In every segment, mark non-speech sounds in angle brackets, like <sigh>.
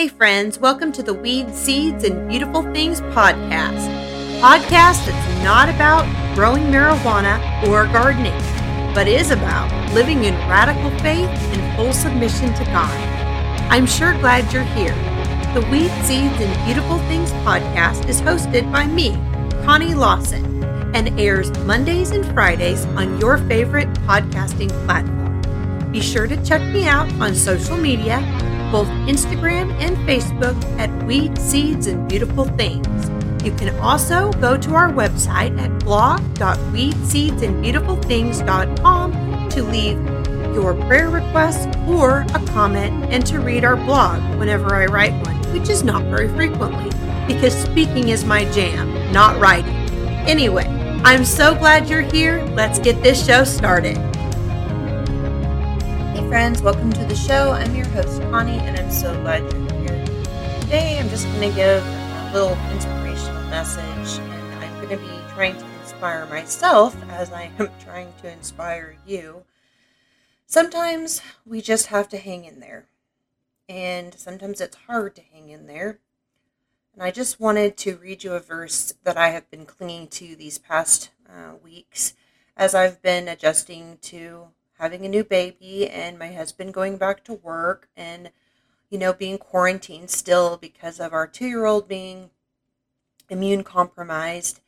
Hey, friends, welcome to the Weed, Seeds, and Beautiful Things podcast. Podcast that's not about growing marijuana or gardening, but is about living in radical faith and full submission to God. I'm sure glad you're here. The Weed, Seeds, and Beautiful Things podcast is hosted by me, Connie Lawson, and airs Mondays and Fridays on your favorite podcasting platform. Be sure to check me out on social media both Instagram and Facebook at Weed Seeds and Beautiful Things. You can also go to our website at blog.weedseedsandbeautifulthings.com to leave your prayer requests or a comment and to read our blog whenever I write one, which is not very frequently because speaking is my jam, not writing. Anyway, I'm so glad you're here. Let's get this show started friends, welcome to the show. I'm your host, Connie, and I'm so glad you're here. Today, I'm just going to give a little inspirational message, and I'm going to be trying to inspire myself as I am <laughs> trying to inspire you. Sometimes we just have to hang in there, and sometimes it's hard to hang in there. And I just wanted to read you a verse that I have been clinging to these past uh, weeks as I've been adjusting to having a new baby and my husband going back to work and you know being quarantined still because of our 2-year-old being immune compromised.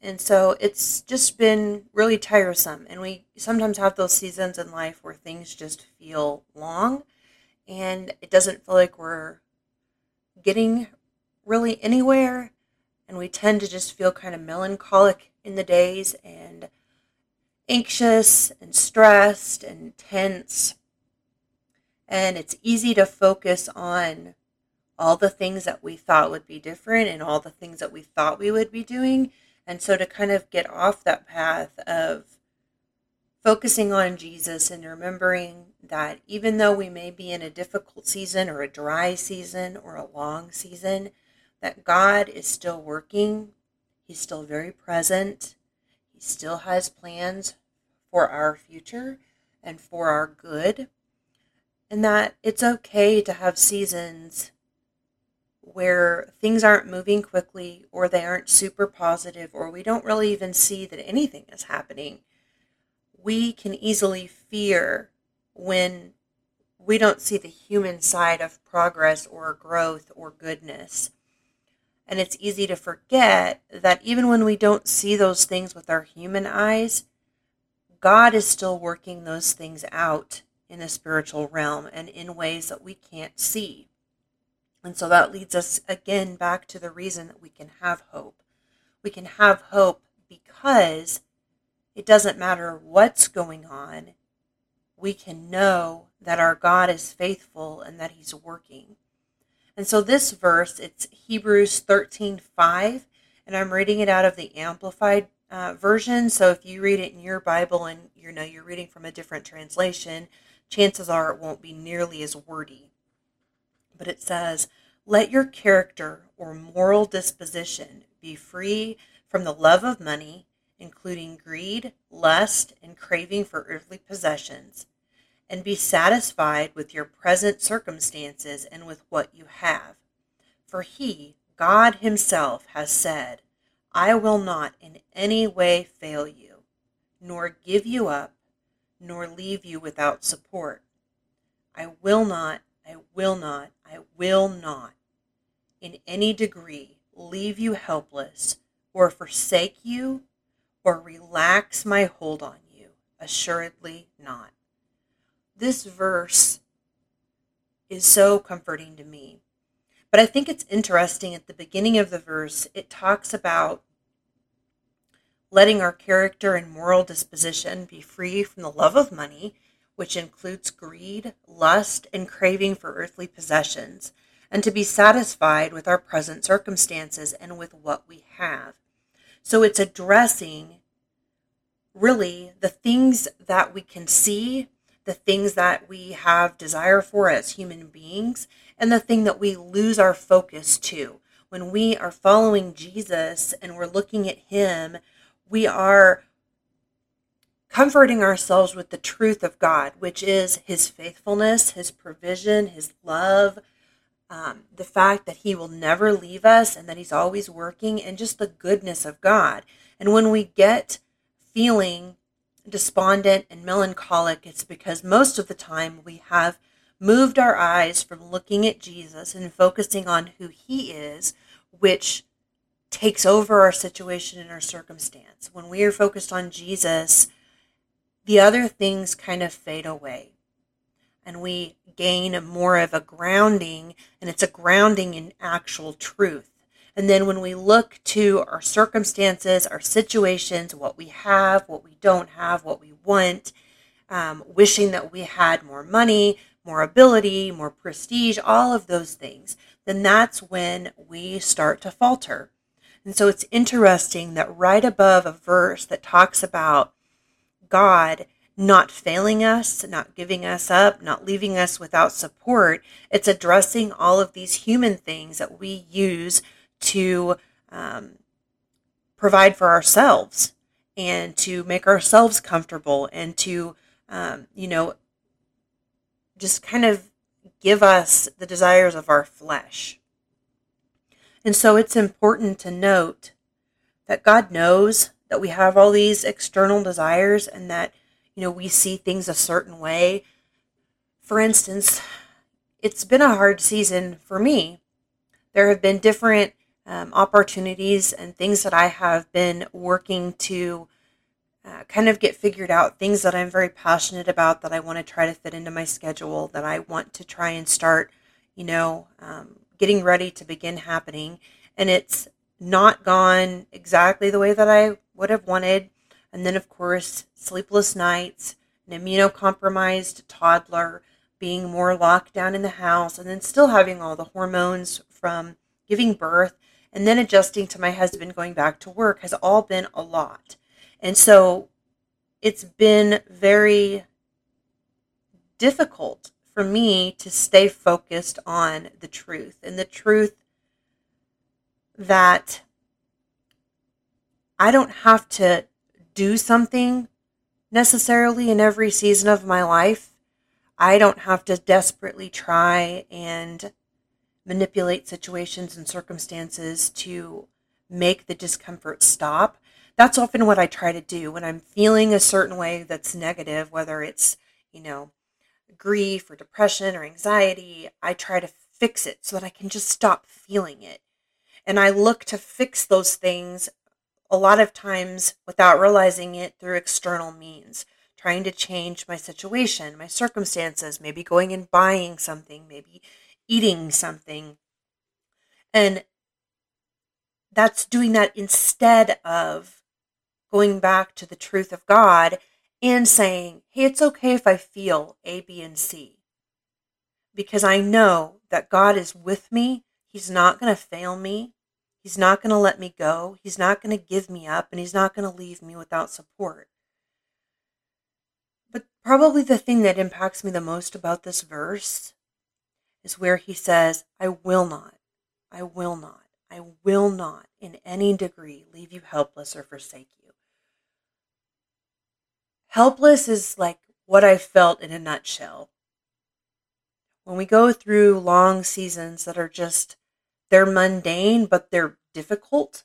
And so it's just been really tiresome. And we sometimes have those seasons in life where things just feel long and it doesn't feel like we're getting really anywhere. And we tend to just feel kind of melancholic in the days and anxious and stressed and tense. And it's easy to focus on all the things that we thought would be different and all the things that we thought we would be doing. And so to kind of get off that path of focusing on Jesus and remembering that even though we may be in a difficult season or a dry season or a long season, that God is still working. He's still very present. He still has plans for our future and for our good. And that it's okay to have seasons where things aren't moving quickly or they aren't super positive or we don't really even see that anything is happening. We can easily fear when we don't see the human side of progress or growth or goodness. And it's easy to forget that even when we don't see those things with our human eyes, God is still working those things out in the spiritual realm and in ways that we can't see. And so that leads us again back to the reason that we can have hope. We can have hope because it doesn't matter what's going on, we can know that our God is faithful and that he's working. And so this verse, it's Hebrews 13 5, and I'm reading it out of the Amplified uh, version. So if you read it in your Bible and you know you're reading from a different translation, chances are it won't be nearly as wordy. But it says, "Let your character or moral disposition be free from the love of money, including greed, lust, and craving for earthly possessions." And be satisfied with your present circumstances and with what you have. For he, God Himself, has said, I will not in any way fail you, nor give you up, nor leave you without support. I will not, I will not, I will not in any degree leave you helpless, or forsake you, or relax my hold on you. Assuredly not this verse is so comforting to me. But I think it's interesting at the beginning of the verse, it talks about letting our character and moral disposition be free from the love of money, which includes greed, lust, and craving for earthly possessions, and to be satisfied with our present circumstances and with what we have. So it's addressing really the things that we can see the things that we have desire for as human beings, and the thing that we lose our focus to. When we are following Jesus and we're looking at Him, we are comforting ourselves with the truth of God, which is His faithfulness, His provision, His love, um, the fact that He will never leave us and that He's always working, and just the goodness of God. And when we get feeling despondent and melancholic, it's because most of the time we have moved our eyes from looking at Jesus and focusing on who He is, which takes over our situation and our circumstance. When we are focused on Jesus, the other things kind of fade away and we gain more of a grounding, and it's a grounding in actual truth. And then when we look to our circumstances, our situations, what we have, what we don't have, what we want, um, wishing that we had more money, more ability, more prestige, all of those things, then that's when we start to falter. And so it's interesting that right above a verse that talks about God not failing us, not giving us up, not leaving us without support. It's addressing all of these human things that we use to um, provide for ourselves and to make ourselves comfortable and to, um, you know, just kind of give us the desires of our flesh. And so it's important to note that God knows that we have all these external desires and that you know, we see things a certain way. For instance, it's been a hard season for me. There have been different um, opportunities and things that I have been working to uh, kind of get figured out, things that I'm very passionate about that I want to try to fit into my schedule, that I want to try and start, you know, um, getting ready to begin happening. And it's not gone exactly the way that I would have wanted. And then, of course, sleepless nights, an immunocompromised toddler, being more locked down in the house, and then still having all the hormones from giving birth, and then adjusting to my husband going back to work has all been a lot. And so it's been very difficult for me to stay focused on the truth and the truth that I don't have to do something necessarily in every season of my life. I don't have to desperately try and manipulate situations and circumstances to make the discomfort stop. That's often what I try to do when I'm feeling a certain way that's negative, whether it's, you know, grief or depression or anxiety. I try to fix it so that I can just stop feeling it. And I look to fix those things a lot of times without realizing it through external means, trying to change my situation, my circumstances, maybe going and buying something, maybe eating something. And that's doing that instead of going back to the truth of God and saying, hey, it's okay if I feel A, B, and C. Because I know that God is with me. He's not going to fail me. He's not going to let me go. He's not going to give me up, and he's not going to leave me without support. But probably the thing that impacts me the most about this verse is where he says, I will not, I will not, I will not in any degree leave you helpless or forsake you. Helpless is like what I felt in a nutshell. When we go through long seasons that are just they're mundane, but they're difficult.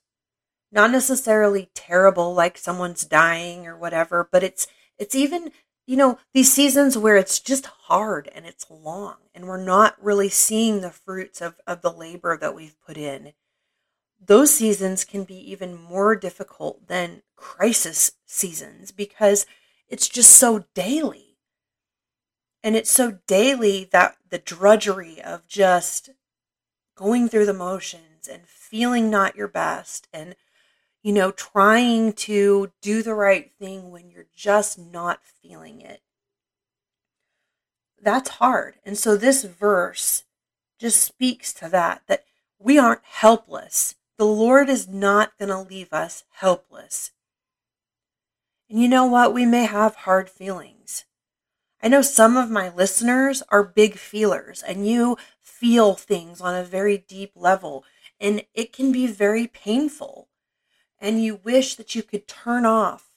Not necessarily terrible, like someone's dying or whatever, but it's it's even you know these seasons where it's just hard and it's long, and we're not really seeing the fruits of of the labor that we've put in. Those seasons can be even more difficult than crisis seasons because it's just so daily. And it's so daily that the drudgery of just going through the motions and feeling not your best and you know trying to do the right thing when you're just not feeling it. That's hard. And so this verse just speaks to that that we aren't helpless. The lord is not going to leave us helpless. And you know what? We may have hard feelings. I know some of my listeners are big feelers and you feel things on a very deep level, and it can be very painful. And you wish that you could turn off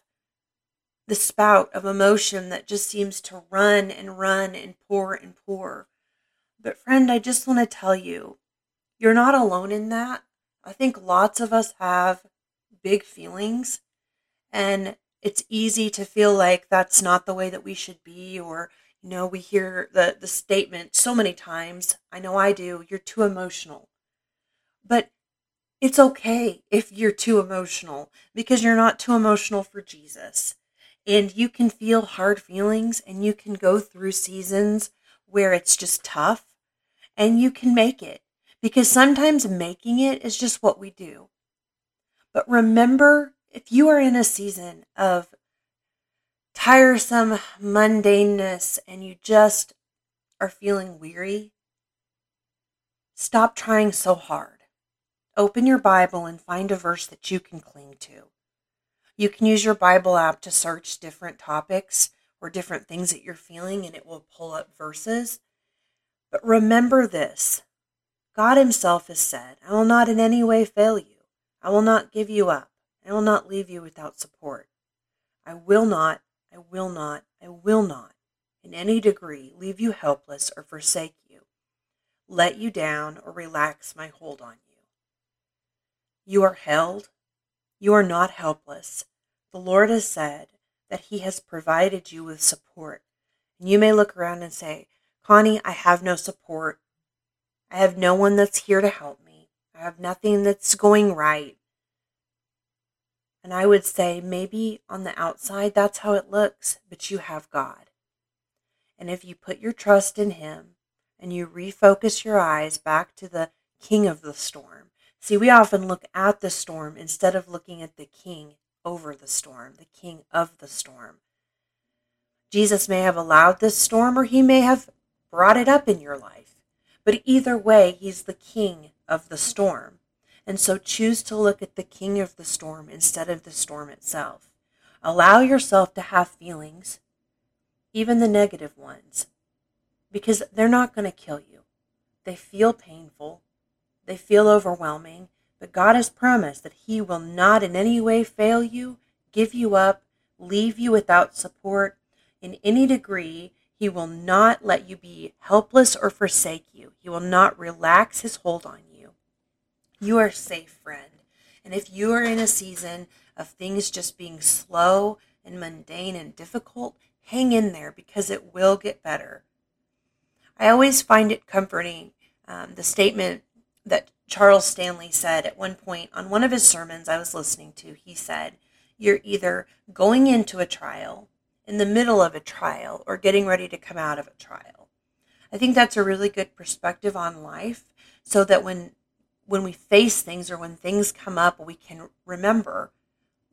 the spout of emotion that just seems to run and run and pour and pour. But, friend, I just want to tell you, you're not alone in that. I think lots of us have big feelings, and it's easy to feel like that's not the way that we should be, or, you know, we hear the, the statement so many times. I know I do, you're too emotional. But it's okay if you're too emotional because you're not too emotional for Jesus. And you can feel hard feelings and you can go through seasons where it's just tough and you can make it because sometimes making it is just what we do. But remember, if you are in a season of tiresome mundaneness and you just are feeling weary, stop trying so hard. Open your Bible and find a verse that you can cling to. You can use your Bible app to search different topics or different things that you're feeling, and it will pull up verses. But remember this God Himself has said, I will not in any way fail you. I will not give you up. I will not leave you without support. I will not, I will not, I will not, in any degree, leave you helpless or forsake you, let you down, or relax my hold on you. You are held. You are not helpless. The Lord has said that He has provided you with support. And you may look around and say, Connie, I have no support. I have no one that's here to help me. I have nothing that's going right. And I would say maybe on the outside that's how it looks, but you have God. And if you put your trust in Him and you refocus your eyes back to the King of the storm, See, we often look at the storm instead of looking at the king over the storm, the king of the storm. Jesus may have allowed this storm or he may have brought it up in your life. But either way, he's the king of the storm. And so choose to look at the king of the storm instead of the storm itself. Allow yourself to have feelings, even the negative ones, because they're not going to kill you. They feel painful, they feel overwhelming, but God has promised that He will not in any way fail you, give you up, leave you without support. In any degree, He will not let you be helpless or forsake you. He will not relax His hold on you. You are safe, friend. And if you are in a season of things just being slow and mundane and difficult, hang in there because it will get better. I always find it comforting um, the statement that Charles Stanley said at one point on one of his sermons I was listening to. He said, You're either going into a trial, in the middle of a trial, or getting ready to come out of a trial. I think that's a really good perspective on life so that when when we face things or when things come up, we can remember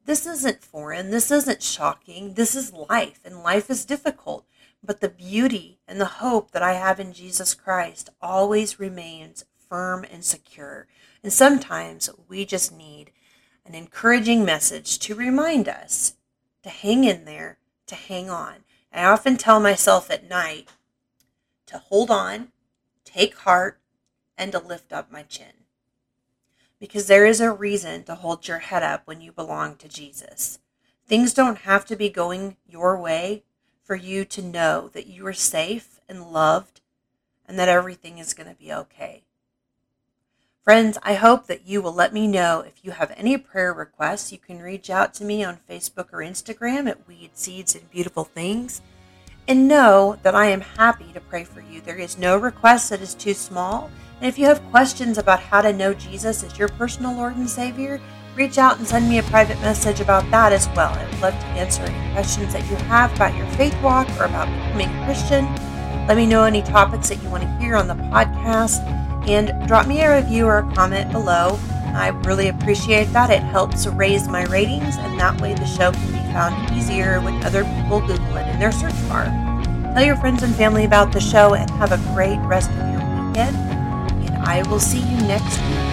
this isn't foreign, this isn't shocking, this is life, and life is difficult. But the beauty and the hope that I have in Jesus Christ always remains firm and secure. And sometimes we just need an encouraging message to remind us to hang in there, to hang on. I often tell myself at night to hold on, take heart, and to lift up my chin. Because there is a reason to hold your head up when you belong to Jesus. Things don't have to be going your way for you to know that you are safe and loved and that everything is going to be okay. Friends, I hope that you will let me know if you have any prayer requests. You can reach out to me on Facebook or Instagram at Weed Seeds and Beautiful Things. And know that I am happy to pray for you. There is no request that is too small. And if you have questions about how to know Jesus as your personal Lord and Savior, reach out and send me a private message about that as well. I would love to answer any questions that you have about your faith walk or about becoming Christian. Let me know any topics that you want to hear on the podcast and drop me a review or a comment below. I really appreciate that. It helps raise my ratings, and that way the show can be found easier when other people Google it in their search bar. Tell your friends and family about the show and have a great rest of your weekend. And I will see you next week.